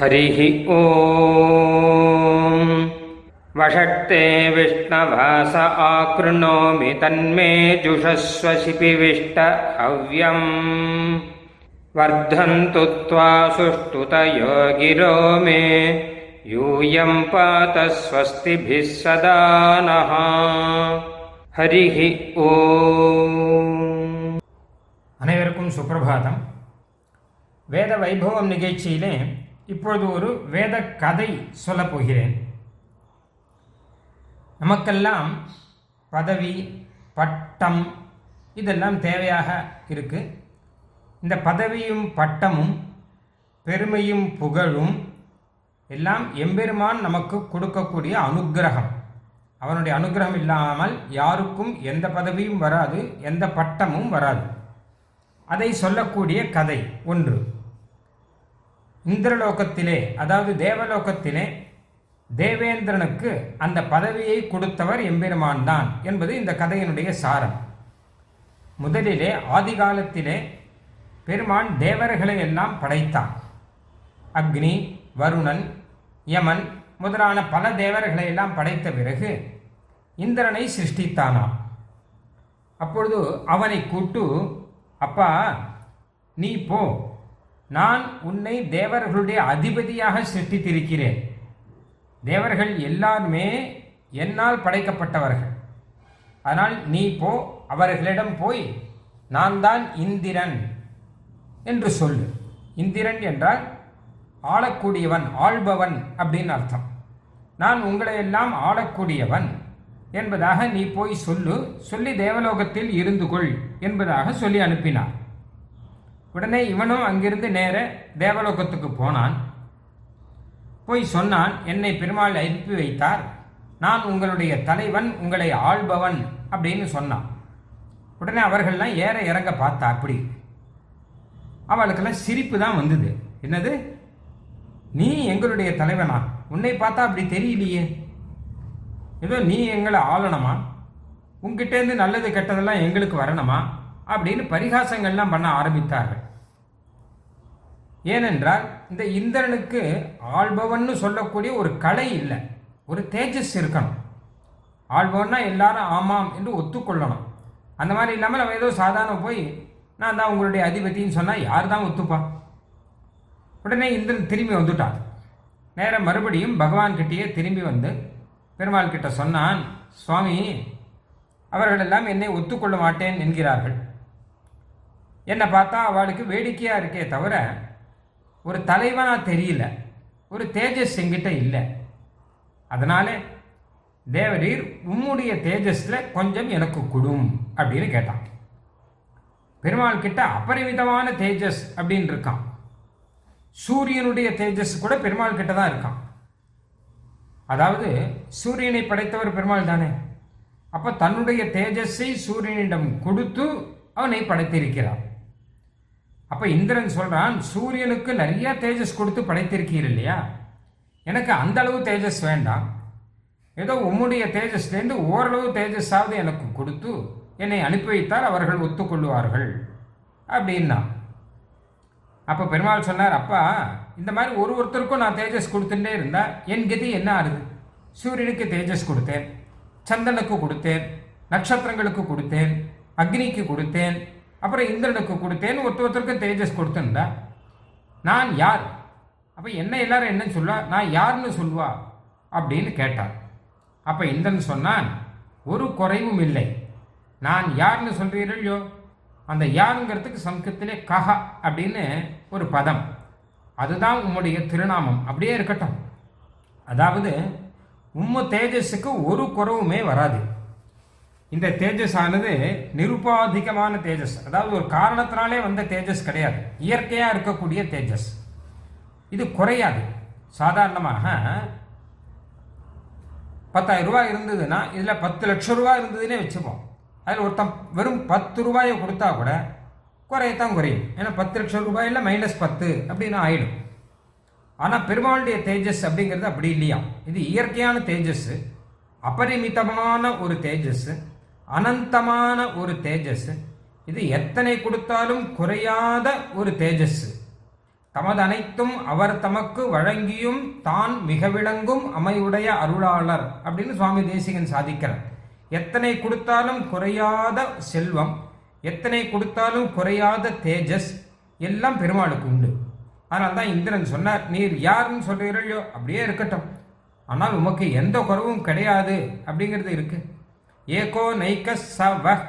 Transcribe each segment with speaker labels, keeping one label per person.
Speaker 1: हरिः ॐ वषट्ते विष्णवास आकृणोमि तन्मे जुषस्व शिपिविष्ट हव्यम् वर्धन्तु त्वा सुष्ठुतयो गिरो मे यूयं पात स्वस्तिभिः सदा नः हरिः ॐ
Speaker 2: அனைவருக்கும் சுப்பிரபாதம் வேத வைபவம் நிகழ்ச்சியிலே இப்பொழுது ஒரு வேத கதை சொல்லப் போகிறேன். நமக்கெல்லாம் பதவி பட்டம் இதெல்லாம் தேவையாக இருக்கு. இந்த பதவியும் பட்டமும் பெருமையும் புகழும் எல்லாம் எம்பெருமான் நமக்கு கொடுக்கக்கூடிய அனுக்கிரகம் அவனுடைய அனுக்கிரகம் இல்லாமல் யாருக்கும் எந்த பதவியும் வராது எந்த பட்டமும் வராது. அதை சொல்லக்கூடிய கதை ஒன்று. இந்திரலோகத்திலே அதாவது தேவலோகத்திலே தேவேந்திரனுக்கு அந்த பதவியை கொடுத்தவர் எம்பெருமான் தான் என்பது இந்த கதையினுடைய சாரம். முதலிலே ஆதி காலத்திலே பெருமான் தேவர்களை எல்லாம் படைத்தான். அக்னி வருணன் யமன் முதலான பல தேவர்களை எல்லாம் படைத்த பிறகு இந்திரனை சிருஷ்டித்தானாம். அப்பொழுது அவனை கூட்டு அப்பா நீ போ நான் உன்னை தேவர்களுடைய அதிபதியாக சிருஷ்டித்திருக்கிறேன். தேவர்கள் எல்லாருமே என்னால் படைக்கப்பட்டவர்கள். ஆனால் நீ போ அவர்களிடம் போய் நான் தான் இந்திரன் என்று சொல்லு. இந்திரன் என்றால் ஆளக்கூடியவன் ஆள்பவன் அப்படின்னு அர்த்தம். நான் உங்களை எல்லாம் ஆளக்கூடியவன் என்பதாக நீ போய் சொல்லு சொல்லி தேவலோகத்தில் இருந்து கொள் என்பதாக சொல்லி அனுப்பினார். உடனே இவனும் அங்கிருந்து நேர தேவலோகத்துக்கு போனான். போய் சொன்னான் என்னை பெருமாள் அனுப்பி வைத்தார். நான் உங்களுடைய தலைவன் உங்களை ஆள்பவன் அப்படின்னு சொன்னான். உடனே அவர்கள்லாம் ஏற இறங்க பார்த்தா அப்படி. அவளுக்கெல்லாம் சிரிப்பு தான் வந்தது. என்னது? நீ எங்களுடைய தலைவனா? உன்னை பார்த்தா அப்படி தெரியலையே. ஏதோ நீ எங்களை ஆளணுமா? உங்ககிட்டேருந்து நல்லது கெட்டதெல்லாம் எங்களுக்கு வரணுமா? அப்படின்னு பரிகாசங்கள்லாம் பண்ண ஆரம்பித்தார்கள். ஏனென்றால் இந்த இந்திரனுக்கு ஆள்பவன்னு சொல்லக்கூடிய ஒரு கலை இல்லை. ஒரு தேஜஸ் இருக்கணும். ஆள்பவன்னா எல்லாரும் ஆமாம் என்று ஒத்துக்கொள்ளணும். அந்த மாதிரி இல்லாமல் நம்ம ஏதோ சாதாரண போய் நான் தான் உங்களுடைய அதிபதின்னு சொன்னால் யார் தான் ஒத்துப்பா? உடனே இந்திரன் திரும்பி வந்துட்டான். நேரம் மறுபடியும் பகவான் கிட்டேயே திரும்பி வந்து பெருமாள் கிட்ட சொன்னான் சுவாமி அவர்களெல்லாம் என்னை ஒத்துக்கொள்ள மாட்டேன் என்கிறார்கள். என்னை பார்த்தா அவளுக்கு வேடிக்கையாக இருக்கே தவிர ஒரு தலைவனாக தெரியல ஒரு தேஜஸ் எங்கிட்ட இல்லை. அதனாலே தேவரீர் உம்முடைய தேஜஸில் கொஞ்சம் எனக்கு கொடும் அப்படின்னு கேட்டான். பெருமாள் கிட்ட அபரிமிதமான தேஜஸ் அப்படின்னு இருக்கான். சூரியனுடைய தேஜஸ் கூட பெருமாள் கிட்ட தான் இருக்கான். அதாவது சூரியனை படைத்தவர் பெருமாள் தானே. அப்போ தன்னுடைய தேஜஸை சூரியனிடம் கொடுத்து அவனை படைத்திருக்கிறான் அப்ப இந்திரன் சொல்றான் சூரியனுக்கு நிறைய தேஜஸ் கொடுத்து படைத்திருக்கீர் இல்லையா? எனக்கு அந்த அளவு தேஜஸ் வேண்டாம். ஏதோ உம்முடைய தேஜஸ்லேருந்து ஓரளவு தேஜஸாவது எனக்கு கொடுத்து என்னை அனுப்பி வைத்தால் அவர்கள் ஒத்துக்கொள்வார்கள். அப்படின்னா அப்போ பெருமாள் சொன்னார் அப்பா இந்த மாதிரி ஒரு ஒருத்தருக்கும் நான் தேஜஸ் கொடுத்துட்டே இருந்தா என் கதி என்ன ஆகுது சூரியனுக்கு தேஜஸ் கொடுத்தேன் சந்தனுக்கு கொடுத்தேன் நட்சத்திரங்களுக்கு கொடுத்தேன் அக்னிக்கு கொடுத்தேன் அப்புறம் இந்திரனுக்கு கொடுத்தேன் ஒருத்த ஒருத்தருக்கும் தேஜஸ் கொடுத்துருந்தா நான் யார்? அப்போ என்ன எல்லாரும் என்ன சொல்லுவா? நான் யாருன்னு சொல்வா அப்படின்னு கேட்டார் அப்போ இந்திரன் சொன்னான் ஒரு குறைவும் இல்லை. நான் யாருன்னு சொல்கிறீர்களோ அந்த யாருங்கிறதுக்கு சம்ஸ்கிருத்திலே கஹ அப்படின்னு ஒரு பதம். அதுதான் உம்முடைய திருநாமம். அப்படியே இருக்கட்டும். அதாவது உம்ம தேஜஸுக்கு ஒரு குறவுமே வராது. இந்த தேஜஸ் ஆனது நிருபாதிகமான தேஜஸ். அதாவது ஒரு காரணத்தினாலே வந்த தேஜஸ் கிடையாது. இயற்கையாக இருக்கக்கூடிய தேஜஸ். இது குறையாது. சாதாரணமாக பத்தாயிரம் ரூபாய் இருந்ததுன்னா இதில் பத்து லட்சம் ரூபாய் இருந்ததுன்னே வச்சுப்போம். அதில் ஒருத்தன் வெறும் பத்து ரூபாயை கொடுத்தா கூட குறையத்தான் குறையும். ஏன்னா பத்து லட்சம் ரூபாயில் மைனஸ் பத்து அப்படின்னு ஆயிடும். ஆனால் பெருமாளுடைய தேஜஸ் அப்படிங்கிறது அப்படி இல்லையா? இது இயற்கையான தேஜஸ். அபரிமிதமான ஒரு தேஜஸ். அனந்தமான ஒரு தேஜஸ் இது எத்தனை கொடுத்தாலும் குறையாத ஒரு தேஜஸ் தமது அனைத்தும் அவர் தமக்கு வழங்கியும் தான் மிக விளங்கும் அமையுடைய அருளாளர் அப்படின்னு சுவாமி தேசிகன் சாதிக்கிறார். எத்தனை கொடுத்தாலும் குறையாத செல்வம் எத்தனை கொடுத்தாலும் குறையாத தேஜஸ் எல்லாம் பெருமாளுக்கு உண்டு. ஆனால் தான் இந்திரன் சொன்னார் நீர் யாருன்னு சொல்கிறீர்களோ அப்படியே இருக்கட்டும். ஆனால் உமக்கு எந்த குறவும் கிடையாது அப்படிங்கிறது இருக்குது ஏகோ நைக்க ச வஹ்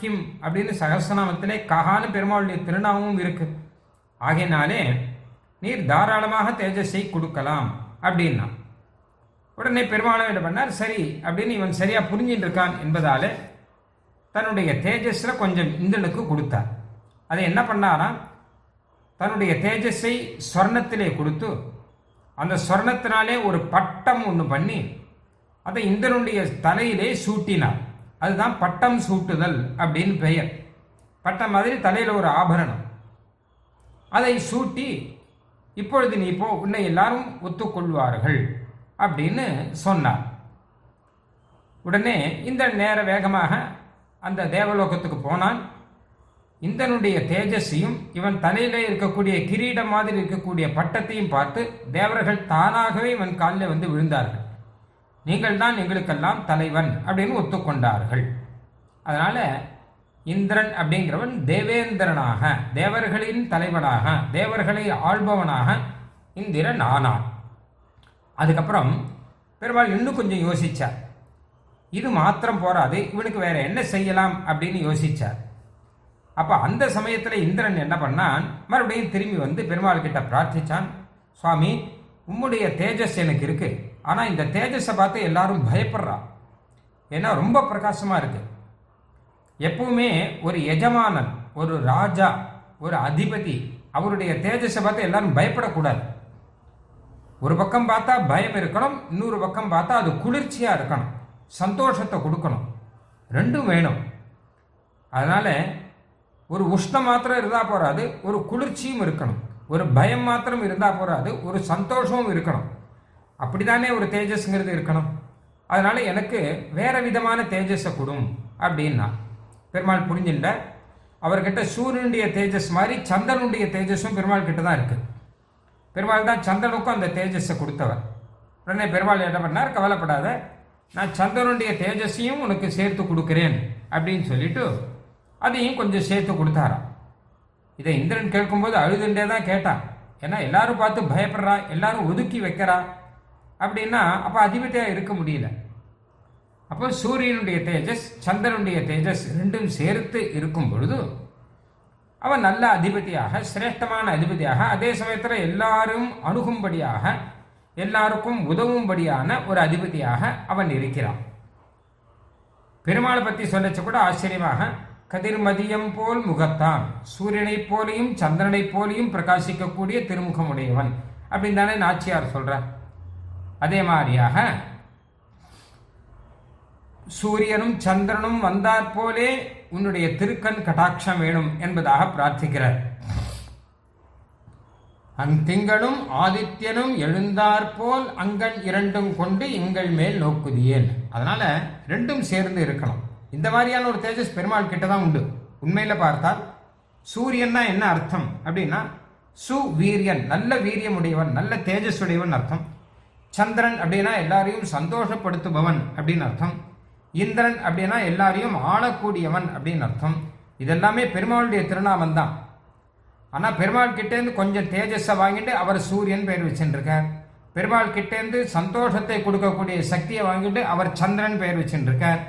Speaker 2: கிம் அப்படின்னு சகசநாமத்திலே கஹான்னு பெருமாளுடைய திருநாமமும் இருக்கு. ஆகையினாலே நீர் தாராளமாக தேஜஸை கொடுக்கலாம் அப்படின்னா. உடனே பெருமாளும் என்ன பண்ணார்? சரி அப்படின்னு இவன் சரியா புரிஞ்சிட்டு இருக்கான் என்பதாலே தன்னுடைய தேஜஸில் கொஞ்சம் இந்திரனுக்கு கொடுத்தார். அதை என்ன பண்ணாராம் தன்னுடைய தேஜஸை ஸ்வர்ணத்திலே கொடுத்து அந்த ஸ்வர்ணத்தினாலே ஒரு பட்டம் ஒன்று பண்ணி அதை இந்திரனுடைய தலையிலே சூட்டினார். அதுதான் பட்டம் சூட்டுதல் அப்படின்னு பெயர். பட்டம் மாதிரி தலையில் ஒரு ஆபரணம். அதை சூட்டி இப்பொழுது நீ இப்போ உன்னை எல்லாரும் ஒத்துக்கொள்வார்கள் அப்படின்னு சொன்னார். உடனே இந்த நேர வேகமாக அந்த தேவலோகத்துக்கு போனான். இந்தனுடைய தேஜஸையும் இவன் தலையில இருக்கக்கூடிய கிரீடம் மாதிரி இருக்கக்கூடிய பட்டத்தையும் பார்த்து தேவர்கள் தானாகவே இவன் காலில் வந்து விழுந்தார்கள். நீங்கள் தான் எங்களுக்கெல்லாம் தலைவன் அப்படின்னு ஒத்துக்கொண்டார்கள். அதனால இந்திரன் அப்படிங்கிறவன் தேவேந்திரனாக தேவர்களின் தலைவனாக தேவர்களை ஆள்பவனாக இந்திரன் ஆனான். அதுக்கப்புறம் பெருமாள் இன்னும் கொஞ்சம் யோசிச்சார். இது மாத்திரம் போராது இவனுக்கு வேற என்ன செய்யலாம் அப்படின்னு யோசிச்சார். அப்ப அந்த சமயத்தில் இந்திரன் என்ன பண்ணான்? மறுபடியும் திரும்பி வந்து பெருமாள் கிட்ட பிரார்த்திச்சான். சுவாமி உம்முடைய தேஜஸ் எனக்கு இருக்கு. ஆனால் இந்த தேஜஸை பார்த்து எல்லாரும் பயப்படுறா. ஏன்னா ரொம்ப பிரகாசமாக இருக்கு. எப்பவுமே ஒரு எஜமானன் ஒரு ராஜா ஒரு அதிபதி அவருடைய தேஜஸை பார்த்து எல்லாரும் பயப்படக்கூடாது. ஒரு பக்கம் பார்த்தா பயம் இருக்கணும் இன்னொரு பக்கம் பார்த்தா அது குளிர்ச்சியாக இருக்கணும் சந்தோஷத்தை கொடுக்கணும். ரெண்டும் வேணும். அதனால் ஒரு உஷ்ணம் மாத்திரம் இருந்தால் போகாது ஒரு குளிர்ச்சியும் இருக்கணும். ஒரு பயம் மாத்திரம் இருந்தால் போகாது ஒரு சந்தோஷமும் இருக்கணும். அப்படிதானே ஒரு தேஜஸ்ங்கிறது இருக்கணும்? அதனால எனக்கு வேற விதமான தேஜஸை கொடும் அப்படின்னா பெருமாள் புரிஞ்சுட்ட அவர்கிட்ட சூரியனுடைய தேஜஸ் மாதிரி சந்திரனுடைய தேஜஸும் பெருமாள் கிட்ட தான் இருக்கு. பெருமாள் தான் சந்திரனுக்கும் அந்த தேஜஸை கொடுத்தவர். உடனே பெருமாள் என்ன பண்ணார்? கவலைப்படாத நான் சந்திரனுடைய தேஜஸையும் உனக்கு சேர்த்து கொடுக்குறேன் அப்படின்னு சொல்லிட்டு அதையும் கொஞ்சம் சேர்த்து கொடுத்தாராம். இதை இந்திரன் கேட்கும்போது அழுதுண்டே தான் கேட்டான். ஏன்னா எல்லாரும் பார்த்து பயப்படுறா எல்லாரும் ஒதுக்கி வைக்கிறா. அப்படின்னா அப்போ அதிபதியாக இருக்க முடியல. அப்போ சூரியனுடைய தேஜஸ் சந்திரனுடைய தேஜஸ் ரெண்டும் சேர்த்து இருக்கும் பொழுது அவன் நல்ல அதிபதியாக சிரேஷ்டமான அதிபதியாக அதே சமயத்தில் எல்லாரும் அணுகும்படியாக எல்லாருக்கும் உதவும்படியான ஒரு அதிபதியாக அவன் இருக்கிறான். பெருமாளை பற்றி சொல்லச்ச கூட ஆச்சரியமாக கதிர்மதியம் போல் முகத்தான் சூரியனைப் போலையும் சந்திரனைப் போலையும் பிரகாசிக்கக்கூடிய திருமுகமுடையவன் அப்படின்னு தானே நாச்சியார் சொல்றார். அதே மாதிரியாக சூரியனும் சந்திரனும் வந்தாற் போலே உன்னுடைய திருக்கண் கட்டாட்சம் வேணும் என்பதாக பிரார்த்திக்கிறார். அந்திங்களும் ஆதித்யனும் எழுந்தாற்போல் அங்கன் இரண்டும் கொண்டு எங்கள் மேல் நோக்குதியேன். அதனால ரெண்டும் சேர்ந்து இருக்கணும். இந்த மாதிரியான ஒரு தேஜஸ் பெருமாள் கிட்ட தான் உண்டு. உண்மையில பார்த்தால் சூரியன்னா என்ன அர்த்தம் அப்படின்னா சு வீரியன் நல்ல வீரியமுடையவன் நல்ல தேஜஸ் உடையவன் அர்த்தம். சந்திரன் அப்படின்னா எல்லாரையும் சந்தோஷப்படுத்துபவன் அப்படின்னு அர்த்தம். இந்திரன் அப்படின்னா எல்லாரையும் ஆளக்கூடியவன் அப்படின்னு அர்த்தம். இதெல்லாமே பெருமாளுடைய திருநாமம் தான். ஆனால் பெருமாள் கிட்டேருந்து கொஞ்சம் தேஜஸை வாங்கிட்டு அவர் சூரியன் பெயர் வச்சுருக்கார் பெருமாள் கிட்டேருந்து சந்தோஷத்தை கொடுக்கக்கூடிய சக்தியை வாங்கிட்டு அவர் சந்திரன் பெயர் வச்சுருக்கார்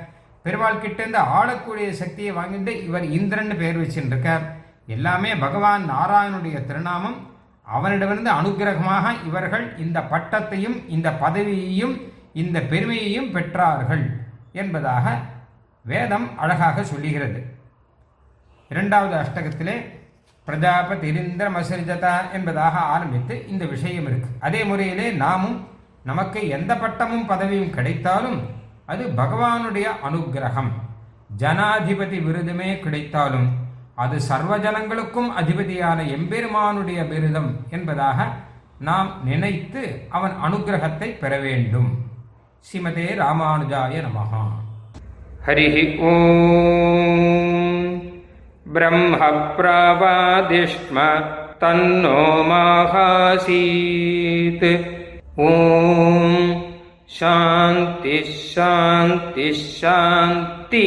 Speaker 2: பெருமாள் கிட்டேருந்து ஆளக்கூடிய சக்தியை வாங்கிட்டு இவர் இந்திரன் பெயர் வச்சுருக்கார் எல்லாமே பகவான் நாராயணுடைய திருநாமம். அவனிடமிருந்து அனுகிரகமாக இவர்கள் இந்த பட்டத்தையும் இந்த பதவியையும் இந்த பெருமையையும் பெற்றார்கள் என்பதாக வேதம் அழகாக சொல்லுகிறது. இரண்டாவது அஷ்டகத்திலே பிரஜாபதிரிந்திரமசரிஜதா என்பதாக ஆரம்பித்து இந்த விஷயம் இருக்கு. அதே முறையிலே நாமும் நமக்கு எந்த பட்டமும் பதவியும் கிடைத்தாலும் அது பகவானுடைய அனுகிரகம் ஜனாதிபதி விருதுமே கிடைத்தாலும் அது சர்வஜனங்களுக்கும் அதிபதியான எம்பெருமானுடைய விருதம் என்பதாக நாம் நினைத்து அவன் அனுகிரகத்தை பெற வேண்டும். ஸ்ரீமதே ராமானுஜாய நமகா
Speaker 1: ஹரி ஓம். பிரம்ம பிரவாதிஷ்ம தன்னோ மாகாசீத். ஓம். சாந்தி ஷாந்தி ஷாந்தி